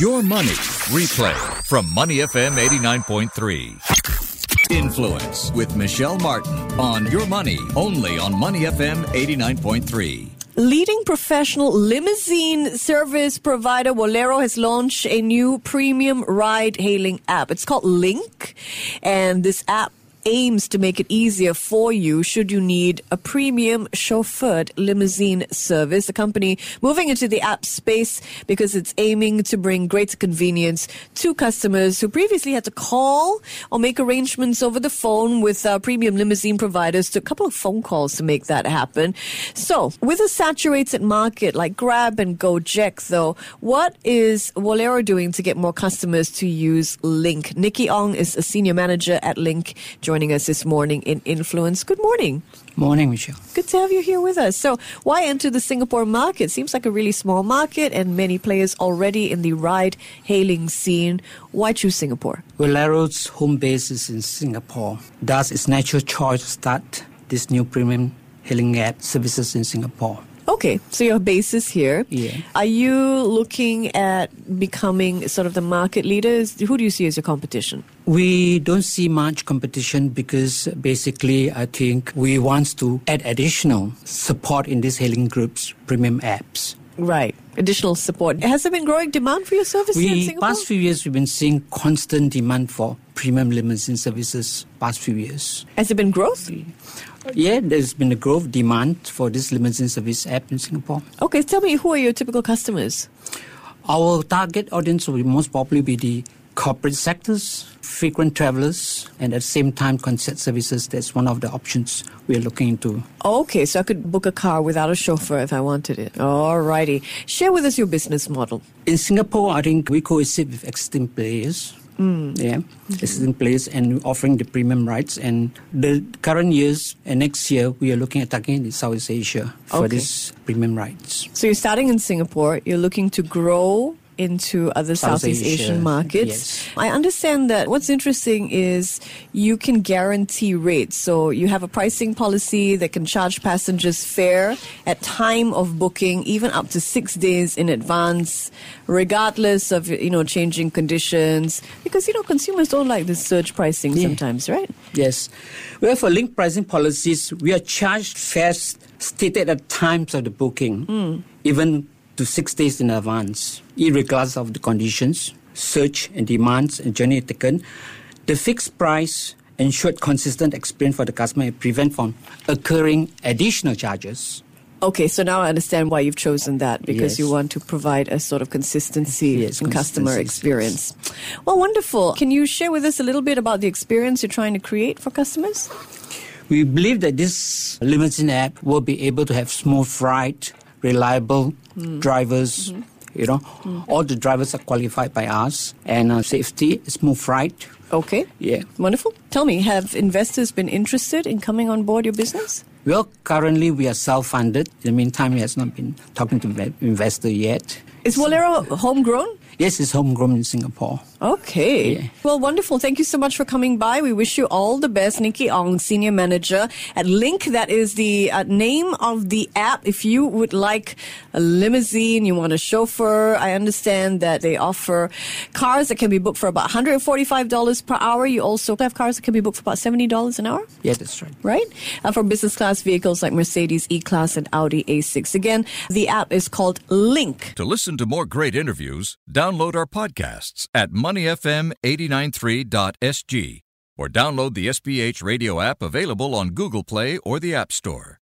Your Money Replay from Money FM 89.3. Influence with Michelle Martin on Your Money only on Money FM 89.3. Leading professional limousine service provider Walero has launched a new premium ride hailing app. It's called Link, and this app aims to make it easier for you should you need a premium chauffeured limousine service. The company moving into the app space because it's aiming to bring greater convenience to customers who previously had to call or make arrangements over the phone with uh, premium limousine providers. To a couple of phone calls to make that happen. So, with a saturated market like Grab and Gojek, though, what is Walero doing to get more customers to use Link? Nikki Ong is a senior manager at Link joining us this morning in Influence. Good morning. Morning, Michelle. Good to have you here with us. So, why enter the Singapore market? Seems like a really small market and many players already in the ride hailing scene. Why choose Singapore? Well, Walero's home base is in Singapore. Thus, it's natural choice to start this new premium hailing app services in Singapore. Okay, so your base is here. Yeah. Are you looking at becoming sort of the market leaders? Who do you see as your competition? We don't see much competition because basically, I think we want to add additional support in these hailing groups, premium apps. Right. Additional support. Has there been growing demand for your services here in We Singapore? past few years we've been seeing constant demand for premium limousine services. Past few years, Has there been growth? yeah, there's been a growth demand for this limousine service app in Singapore. Okay, tell me who are your typical customers? Our target audience will most probably be the corporate sectors, frequent travelers, and at the same time, concert services. That's one of the options we are looking into. Okay, so I could book a car without a chauffeur if I wanted it. Alrighty. Share with us your business model. In Singapore, I think we coexist with existing players. Mm. Yeah, mm-hmm. existing players and offering the premium rights. And the current years and next year, we are looking at targeting in Southeast Asia for Okay. these premium rights. So you're starting in Singapore, you're looking to grow into other Southeast Southeast Asian markets. yes. I understand that what's interesting is you can guarantee rates. So you have a pricing policy that can charge passengers fare at time of booking, even up to six days in advance, regardless of you know changing conditions. Because you know consumers don't like this surge pricing Yeah. sometimes, right? Yes. Well, for link pricing policies, we are charged fares stated at times of the booking, hmm. even to six days in advance, regardless of the conditions, search and demands and journey taken. The fixed price ensured consistent experience for the customer and prevent from occurring additional charges. Okay, so now I understand why you've chosen that because Yes. you want to provide a sort of consistency Yes, in customer experience. Well, wonderful. Can you share with us a little bit about the experience you're trying to create for customers? We believe that this limousine app will be able to have smooth ride, reliable mm. drivers. Mm-hmm. You know, mm. all the drivers are qualified by us, and uh, safety, smooth ride. Okay. Yeah. Wonderful. Tell me, have investors been interested in coming on board your business? Well, currently we are self-funded. In the meantime, he has not been talking to investor yet. Is Walero homegrown? Yes, it's homegrown in Singapore. Okay. Yeah. Well, wonderful. Thank you so much for coming by. We wish you all the best. Nikki Ong, Senior Manager at Link. That is the uh, name of the app. If you would like a limousine, you want a chauffeur, I understand that they offer cars that can be booked for about $145 per hour. You also have cars that can be booked for about $70 an hour Yeah, that's right. right? Uh, for business class vehicles like Mercedes E Class and Audi A6. Again, the app is called Link. To listen to more great interviews, download our podcasts at moneyfm893.sg or download the SPH radio app available on Google Play or the App Store.